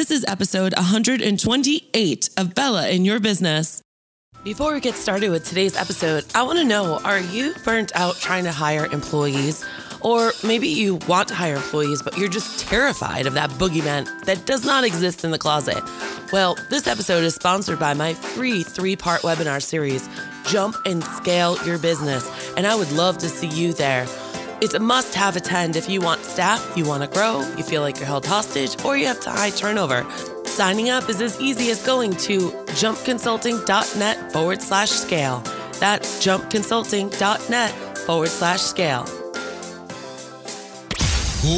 This is episode 128 of Bella in Your Business. Before we get started with today's episode, I want to know are you burnt out trying to hire employees? Or maybe you want to hire employees, but you're just terrified of that boogeyman that does not exist in the closet. Well, this episode is sponsored by my free three part webinar series, Jump and Scale Your Business, and I would love to see you there. It's a must have attend if you want staff, you want to grow, you feel like you're held hostage, or you have to high turnover. Signing up is as easy as going to jumpconsulting.net forward slash scale. That's jumpconsulting.net forward slash scale.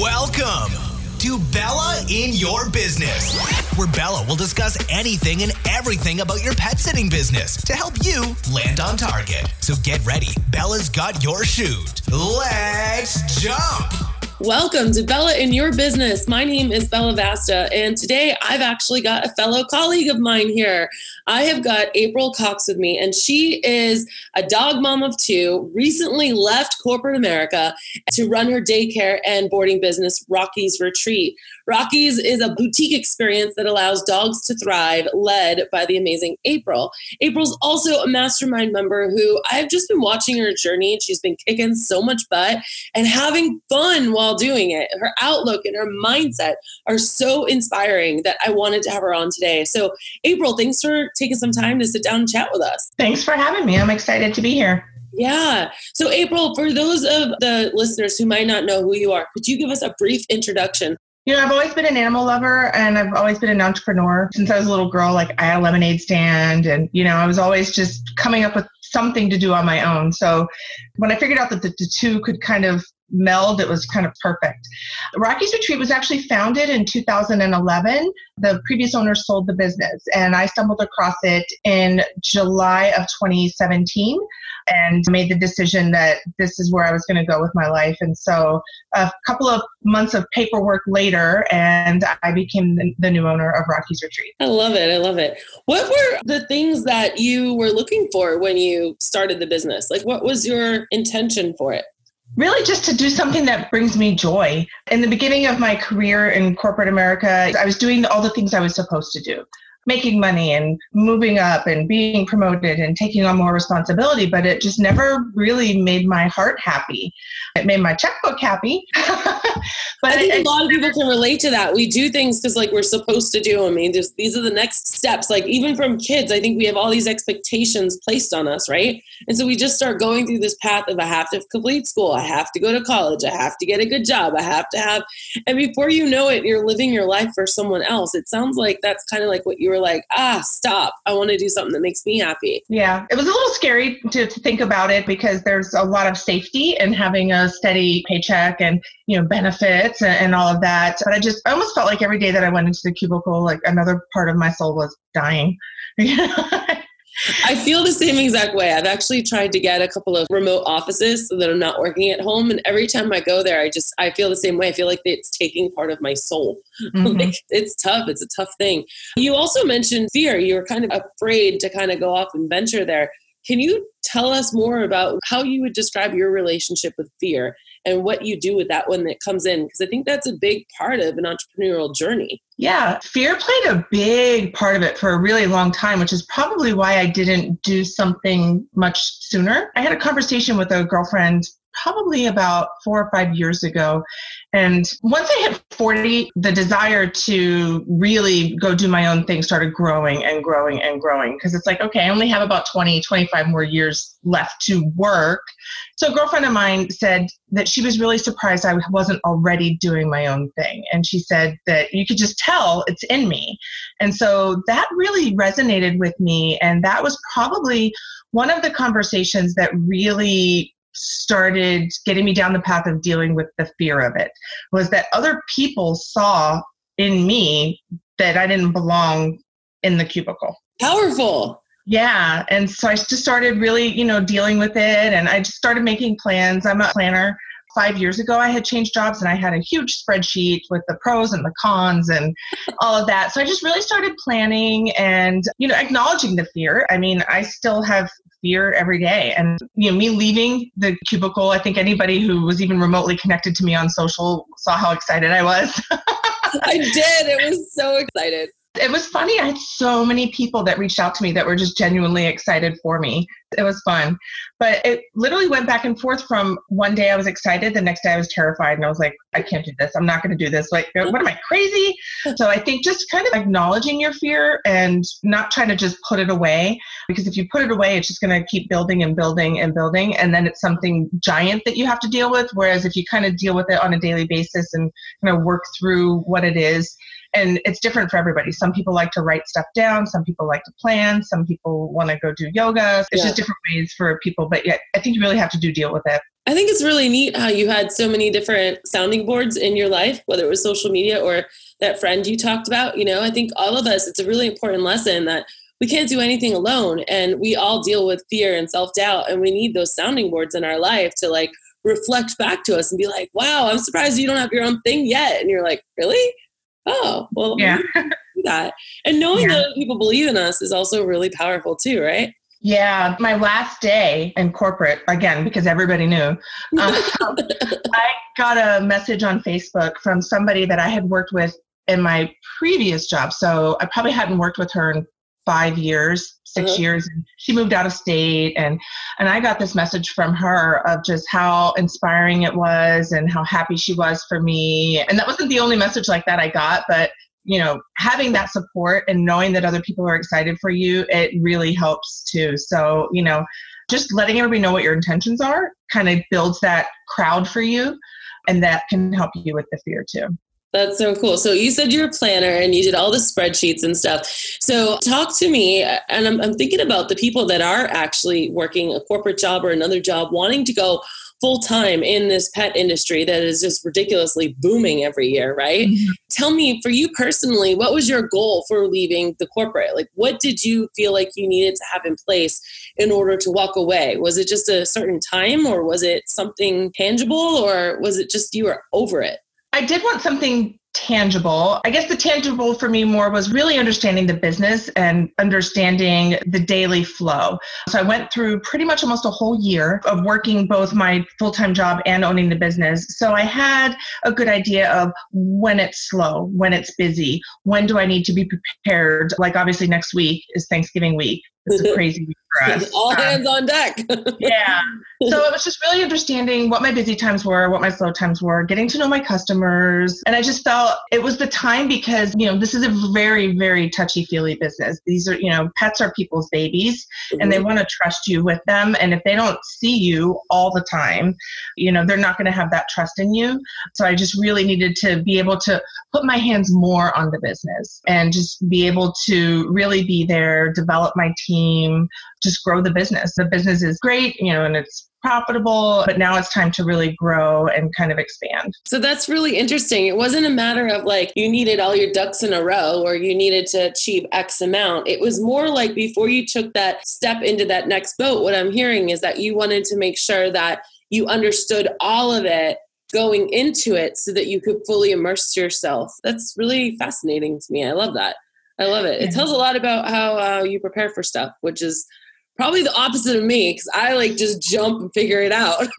Welcome to Bella in Your Business, where Bella will discuss anything and everything about your pet sitting business to help you land on target. So get ready. Bella's got your chute. Let's jump. Welcome to Bella in Your Business. My name is Bella Vasta, and today I've actually got a fellow colleague of mine here. I have got April Cox with me, and she is a dog mom of two, recently left corporate America to run her daycare and boarding business, Rocky's Retreat. Rocky's is a boutique experience that allows dogs to thrive, led by the amazing April. April's also a mastermind member who I've just been watching her journey, and she's been kicking so much butt and having fun while doing it. Her outlook and her mindset are so inspiring that I wanted to have her on today. So, April, thanks for taking some time to sit down and chat with us. Thanks for having me. I'm excited to be here. Yeah. So, April, for those of the listeners who might not know who you are, could you give us a brief introduction? You know, I've always been an animal lover and I've always been an entrepreneur since I was a little girl. Like, I had a lemonade stand, and, you know, I was always just coming up with something to do on my own. So, when I figured out that the, the two could kind of meld, it was kind of perfect. Rocky's Retreat was actually founded in 2011. The previous owner sold the business, and I stumbled across it in July of 2017 and made the decision that this is where I was going to go with my life. And so, a couple of months of paperwork later, and I became the, new owner of Rocky's Retreat. I love it. I love it. What were the things that you were looking for when you started the business? Like, what was your intention for it? Really, just to do something that brings me joy. In the beginning of my career in corporate America, I was doing all the things I was supposed to do making money and moving up and being promoted and taking on more responsibility, but it just never really made my heart happy. It made my checkbook happy. but I think it, a lot of people can relate to that. We do things because like we're supposed to do. I mean, these are the next steps. Like even from kids, I think we have all these expectations placed on us, right? And so we just start going through this path of I have to complete school, I have to go to college, I have to get a good job, I have to have, and before you know it, you're living your life for someone else. It sounds like that's kind of like what you were like, ah, stop. I want to do something that makes me happy. Yeah. It was a little scary to, to think about it because there's a lot of safety in having a steady paycheck and, you know, benefits and, and all of that. But I just, I almost felt like every day that I went into the cubicle, like another part of my soul was dying. I feel the same exact way. I've actually tried to get a couple of remote offices so that I'm not working at home. And every time I go there, I just, I feel the same way. I feel like it's taking part of my soul. Mm-hmm. like, it's tough. It's a tough thing. You also mentioned fear. You were kind of afraid to kind of go off and venture there. Can you tell us more about how you would describe your relationship with fear and what you do with that when it comes in? Because i think that's a big part of an entrepreneurial journey. Yeah fear played a big part of it for a really long time which is probably why i didn't do something much sooner. I had a conversation with a girlfriend probably about four or five years ago. And once I hit 40, the desire to really go do my own thing started growing and growing and growing because it's like, okay, I only have about 20, 25 more years left to work. So a girlfriend of mine said that she was really surprised I wasn't already doing my own thing. And she said that you could just tell it's in me. And so that really resonated with me. And that was probably one of the conversations that really started getting me down the path of dealing with the fear of it was that other people saw in me that I didn't belong in the cubicle. Powerful. Yeah. And so I just started really, you know, dealing with it and I just started making plans. I'm a planner. Five years ago, I had changed jobs and I had a huge spreadsheet with the pros and the cons and all of that. So I just really started planning and, you know, acknowledging the fear. I mean, I still have fear every day. And you know, me leaving the cubicle, I think anybody who was even remotely connected to me on social saw how excited I was. I did. It was so excited. It was funny. I had so many people that reached out to me that were just genuinely excited for me. It was fun. But it literally went back and forth from one day I was excited, the next day I was terrified. And I was like, I can't do this. I'm not going to do this. Like, what am I crazy? So I think just kind of acknowledging your fear and not trying to just put it away. Because if you put it away, it's just going to keep building and building and building. And then it's something giant that you have to deal with. Whereas if you kind of deal with it on a daily basis and kind of work through what it is, and it's different for everybody. Some people like to write stuff down, some people like to plan, some people want to go do yoga. It's yeah. just different ways for people, but yeah, I think you really have to do deal with it. I think it's really neat how you had so many different sounding boards in your life, whether it was social media or that friend you talked about. You know, I think all of us, it's a really important lesson that we can't do anything alone and we all deal with fear and self-doubt and we need those sounding boards in our life to like reflect back to us and be like wow i'm surprised you don't have your own thing yet and you're like really oh, well, yeah. that. And knowing yeah. that people believe in us is also really powerful too, right? Yeah, my last day in corporate, again, because everybody knew, um, I got a message on Facebook from somebody that I had worked with in my previous job. So I probably hadn't worked with her in five years, 6 uh-huh. years. And she moved out of state, and and I got this message from her of just how inspiring it was and how happy she was for me. And that wasn't the only message like that I got, but you know, having that support and knowing that other people are excited for you, it really helps too. So you know, just letting everybody know what your intentions are kind of builds that crowd for you, and that can help you with the fear too. That's so cool. So you said you're a planner and you did all the spreadsheets and stuff. So talk to me, and I'm, I'm thinking about the people that are actually working a corporate job or another job, wanting to go full time in this pet industry that is just ridiculously booming every year, right? Mm-hmm. Tell me, for you personally, what was your goal for leaving the corporate? Like, what did you feel like you needed to have in place in order to walk away? Was it just a certain time, or was it something tangible, or was it just you were over it? I did want something tangible. I guess the tangible for me more was really understanding the business and understanding the daily flow. So I went through pretty much almost a whole year of working both my full time job and owning the business. So I had a good idea of when it's slow, when it's busy, when do I need to be prepared. Like obviously next week is Thanksgiving week. It's a mm-hmm. crazy week for us. All um, hands on deck. yeah. So it was just really understanding what my busy times were, what my slow times were, getting to know my customers. And I just felt it was the time because, you know, this is a very, very touchy feely business. These are, you know, pets are people's babies mm-hmm. and they mm-hmm. want to trust you with them. And if they don't see you all the time, you know, they're not going to have that trust in you. So I just really needed to be able to put my hands more on the business and just be able to really be there, develop my team, just grow the business. The business is great, you know, and it's profitable, but now it's time to really grow and kind of expand. So that's really interesting. It wasn't a matter of like you needed all your ducks in a row or you needed to achieve X amount. It was more like before you took that step into that next boat, what I'm hearing is that you wanted to make sure that you understood all of it going into it so that you could fully immerse yourself. That's really fascinating to me. I love that. I love it. It tells a lot about how uh, you prepare for stuff, which is probably the opposite of me because I like just jump and figure it out.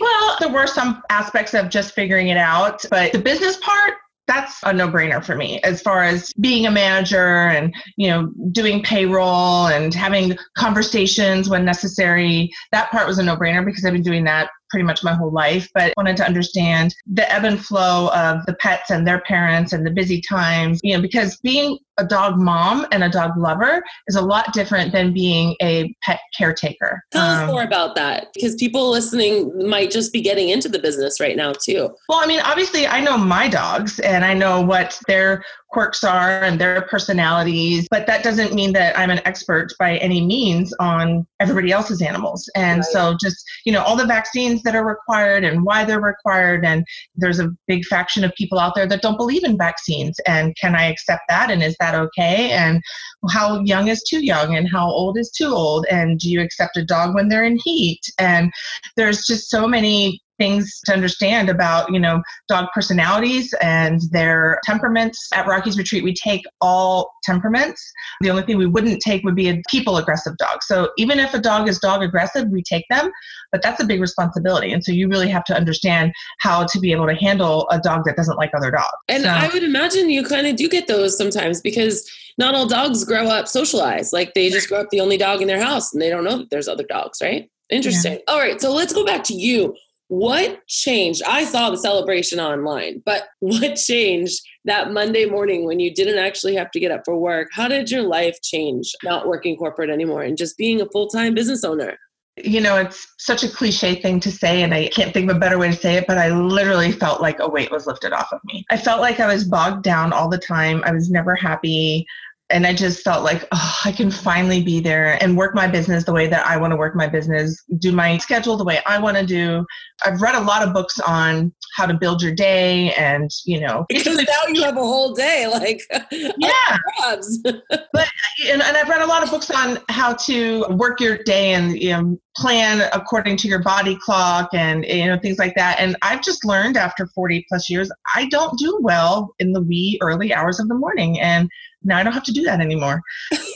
well, there were some aspects of just figuring it out, but the business part, that's a no-brainer for me as far as being a manager and you know doing payroll and having conversations when necessary that part was a no-brainer because i've been doing that pretty much my whole life but wanted to understand the ebb and flow of the pets and their parents and the busy times you know because being a dog mom and a dog lover is a lot different than being a pet caretaker. Tell um, us more about that because people listening might just be getting into the business right now too. Well, I mean, obviously, I know my dogs and I know what their quirks are and their personalities, but that doesn't mean that I'm an expert by any means on everybody else's animals. And right. so just, you know, all the vaccines that are required and why they're required. And there's a big faction of people out there that don't believe in vaccines. And can I accept that? And is that okay? And how young is too young and how old is too old? And do you accept a dog when they're in heat? And there's just so many things to understand about, you know, dog personalities and their temperaments. At Rocky's Retreat, we take all temperaments. The only thing we wouldn't take would be a people aggressive dog. So even if a dog is dog aggressive, we take them, but that's a big responsibility. And so you really have to understand how to be able to handle a dog that doesn't like other dogs. And so, I would imagine you kind of do get those sometimes because not all dogs grow up socialized. Like they just grow up the only dog in their house and they don't know that there's other dogs, right? Interesting. Yeah. All right, so let's go back to you. What changed? I saw the celebration online, but what changed that Monday morning when you didn't actually have to get up for work? How did your life change not working corporate anymore and just being a full time business owner? You know, it's such a cliche thing to say, and I can't think of a better way to say it, but I literally felt like a weight was lifted off of me. I felt like I was bogged down all the time. I was never happy and I just felt like, oh, I can finally be there and work my business the way that I want to work my business, do my schedule the way I want to do. I've read a lot of books on how to build your day and, you know, because now you have a whole day, like, yeah. but, and, and I've read a lot of books on how to work your day and, you know, plan according to your body clock and you know things like that and i've just learned after 40 plus years i don't do well in the wee early hours of the morning and now I don't have to do that anymore.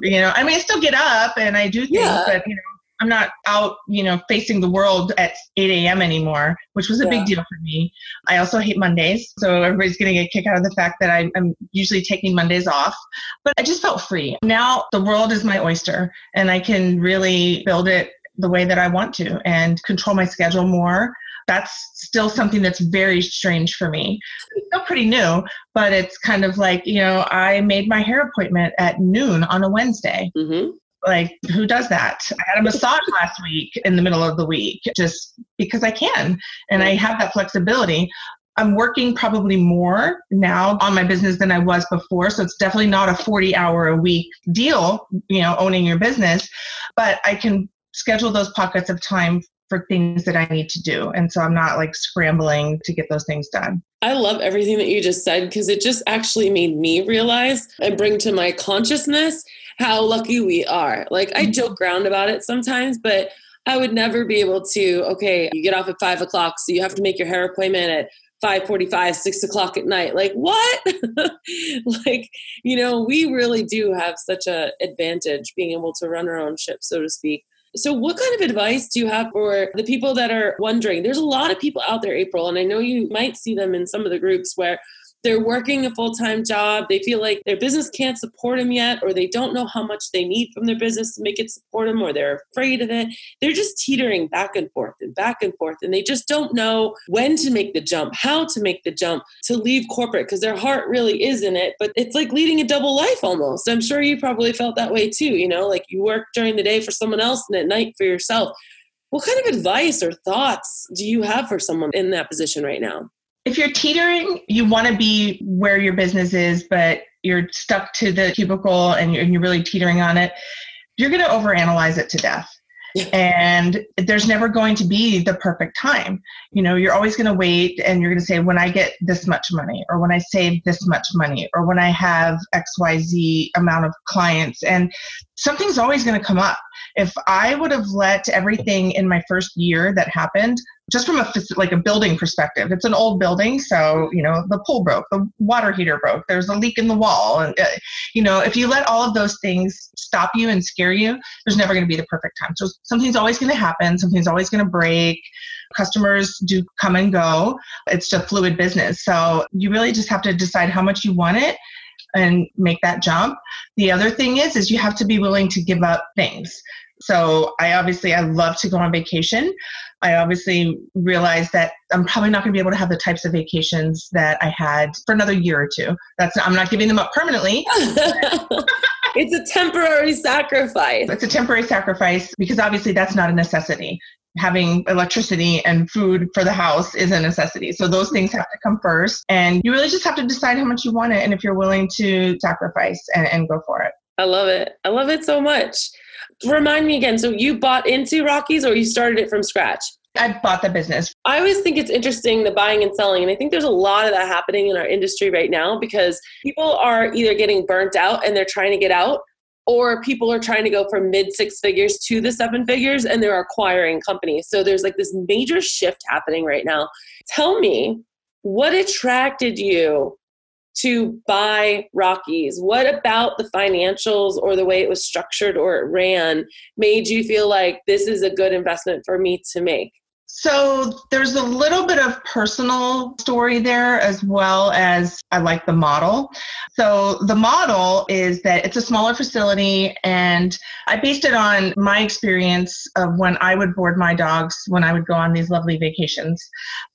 you know, I mean, I still get up and I do things, yeah. but you know, I'm not out, you know, facing the world at 8 a.m. anymore, which was a yeah. big deal for me. I also hate Mondays. So everybody's going to get kicked out of the fact that I, I'm usually taking Mondays off. But I just felt free. Now the world is my oyster and I can really build it the way that I want to and control my schedule more that's still something that's very strange for me. It's still pretty new, but it's kind of like, you know, I made my hair appointment at noon on a Wednesday. Mm-hmm. Like, who does that? I had a massage last week in the middle of the week just because I can and I have that flexibility. I'm working probably more now on my business than I was before. So it's definitely not a 40 hour a week deal, you know, owning your business, but I can schedule those pockets of time for things that I need to do. And so I'm not like scrambling to get those things done. I love everything that you just said because it just actually made me realize and bring to my consciousness how lucky we are. Like I mm-hmm. joke around about it sometimes, but I would never be able to, okay, you get off at five o'clock, so you have to make your hair appointment at 5:45, 6 o'clock at night. Like what? like, you know, we really do have such a advantage being able to run our own ship, so to speak. So, what kind of advice do you have for the people that are wondering? There's a lot of people out there, April, and I know you might see them in some of the groups where they're working a full time job. They feel like their business can't support them yet, or they don't know how much they need from their business to make it support them, or they're afraid of it. They're just teetering back and forth and back and forth, and they just don't know when to make the jump, how to make the jump to leave corporate because their heart really is in it. But it's like leading a double life almost. I'm sure you probably felt that way too. You know, like you work during the day for someone else and at night for yourself. What kind of advice or thoughts do you have for someone in that position right now? If you're teetering, you want to be where your business is, but you're stuck to the cubicle and you're, and you're really teetering on it, you're going to overanalyze it to death. And there's never going to be the perfect time. You know, you're always going to wait and you're going to say, when I get this much money, or when I save this much money, or when I have XYZ amount of clients. And something's always going to come up. If I would have let everything in my first year that happened just from a like a building perspective it's an old building so you know the pool broke the water heater broke there's a leak in the wall and uh, you know if you let all of those things stop you and scare you there's never going to be the perfect time. So something's always going to happen something's always going to break customers do come and go it's a fluid business so you really just have to decide how much you want it and make that jump. The other thing is is you have to be willing to give up things so I obviously I love to go on vacation. I obviously realized that I'm probably not going to be able to have the types of vacations that I had for another year or two. That's I'm not giving them up permanently. it's a temporary sacrifice. It's a temporary sacrifice because obviously that's not a necessity. Having electricity and food for the house is a necessity. So those things have to come first. And you really just have to decide how much you want it and if you're willing to sacrifice and, and go for it. I love it. I love it so much. Remind me again. So you bought into Rocky's or you started it from scratch? I bought the business. I always think it's interesting the buying and selling. And I think there's a lot of that happening in our industry right now because people are either getting burnt out and they're trying to get out or people are trying to go from mid six figures to the seven figures and they're acquiring companies. So there's like this major shift happening right now. Tell me, what attracted you to buy Rocky's? What about the financials or the way it was structured or it ran made you feel like this is a good investment for me to make? So there's a little bit of personal story there as well as I like the model. So the model is that it's a smaller facility and I based it on my experience of when I would board my dogs when I would go on these lovely vacations.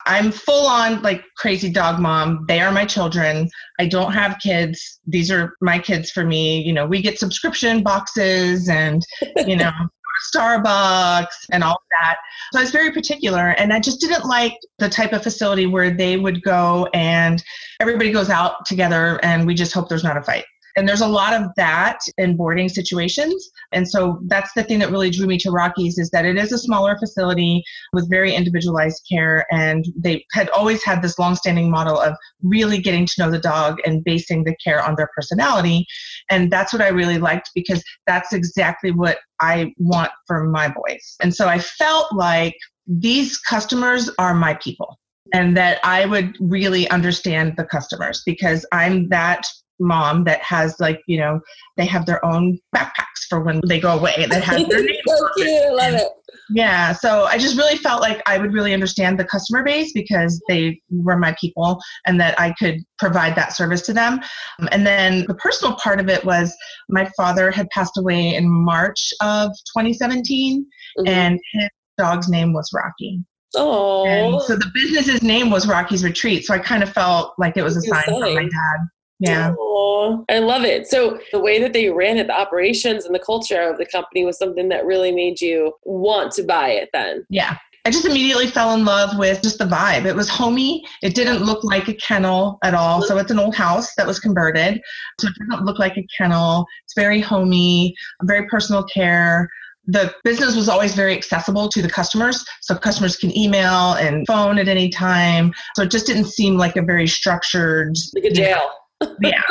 I'm full on like crazy dog mom. They are my children. I don't have kids. These are my kids for me. You know, we get subscription boxes and, you know, Starbucks and all that. So I was very particular, and I just didn't like the type of facility where they would go and everybody goes out together and we just hope there's not a fight. And there's a lot of that in boarding situations. And so that's the thing that really drew me to Rocky's is that it is a smaller facility with very individualized care. And they had always had this longstanding model of really getting to know the dog and basing the care on their personality. And that's what I really liked because that's exactly what I want for my boys. And so I felt like these customers are my people and that I would really understand the customers because I'm that mom that has like you know they have their own backpacks for when they go away that has their name so cute I love it yeah so i just really felt like i would really understand the customer base because they were my people and that i could provide that service to them um, and then the personal part of it was my father had passed away in march of 2017 mm-hmm. and his dog's name was rocky Oh, so the business's name was Rocky's Retreat. So I kind of felt like it was a sign from my dad. Yeah. Aww, I love it. So the way that they ran it, the operations and the culture of the company was something that really made you want to buy it then. Yeah. I just immediately fell in love with just the vibe. It was homey. It didn't look like a kennel at all. So it's an old house that was converted. So it doesn't look like a kennel. It's very homey, very personal care the business was always very accessible to the customers so customers can email and phone at any time so it just didn't seem like a very structured like a jail yeah.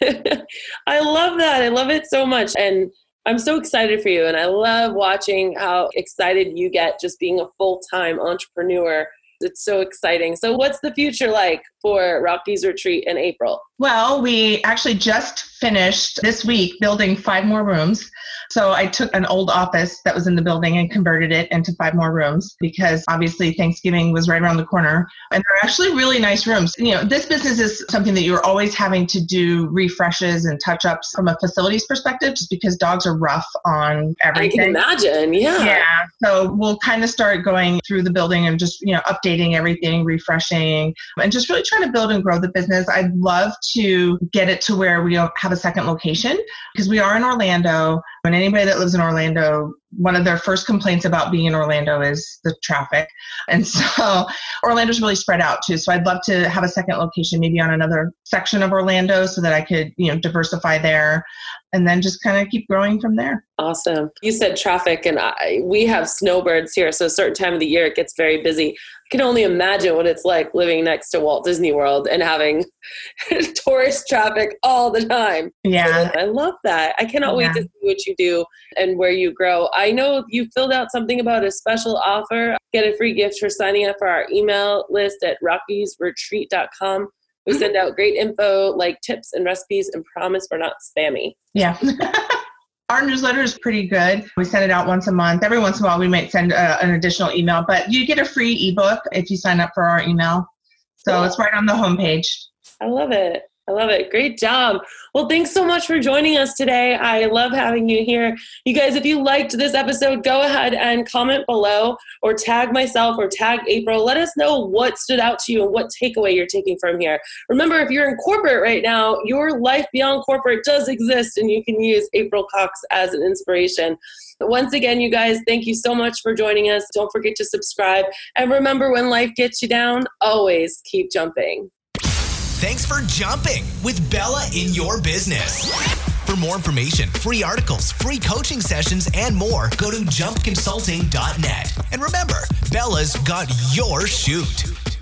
I love that. I love it so much. And I'm so excited for you. And I love watching how excited you get just being a full time entrepreneur. It's so exciting. So, what's the future like for Rocky's Retreat in April? Well, we actually just finished this week building five more rooms. So I took an old office that was in the building and converted it into five more rooms because obviously Thanksgiving was right around the corner. And they're actually really nice rooms. You know, this business is something that you're always having to do refreshes and touch ups from a facilities perspective just because dogs are rough on everything. I can imagine, yeah. Yeah. So we'll kind of start going through the building and just, you know, updating everything, refreshing, and just really trying to build and grow the business. I'd love to get it to where we have a second location because we are in Orlando. And anybody that lives in Orlando, one of their first complaints about being in Orlando is the traffic. And so Orlando's really spread out too. So I'd love to have a second location, maybe on another section of Orlando so that I could, you know, diversify there and then just kind of keep growing from there. Awesome. You said traffic, and I, we have snowbirds here. So a certain time of the year, it gets very busy. I can only imagine what it's like living next to Walt Disney World and having tourist traffic all the time. Yeah. I love that. I cannot yeah. wait to see what you do and where you grow. I know you filled out something about a special offer. Get a free gift for signing up for our email list at rockysretreat.com. We mm-hmm. send out great info like tips and recipes and promise we're not spammy. Yeah. Our newsletter is pretty good. We send it out once a month. Every once in a while, we might send a, uh, an additional email, but you get a free ebook if you sign up for our email. So it's right on the homepage. I love it. I love it. Great job. Well, thanks so much for joining us today. I love having you here. You guys, if you liked this episode, go ahead and comment below or tag myself or tag April. Let us know what stood out to you and what takeaway you're taking from here. Remember, if you're in corporate right now, your life beyond corporate does exist and you can use April Cox as an inspiration. Once again, you guys, thank you so much for joining us. Don't forget to subscribe. And remember, when life gets you down, always keep jumping. Thanks for jumping with Bella in your business. For more information, free articles, free coaching sessions, and more, go to jumpconsulting.net. And remember, Bella's got your chute.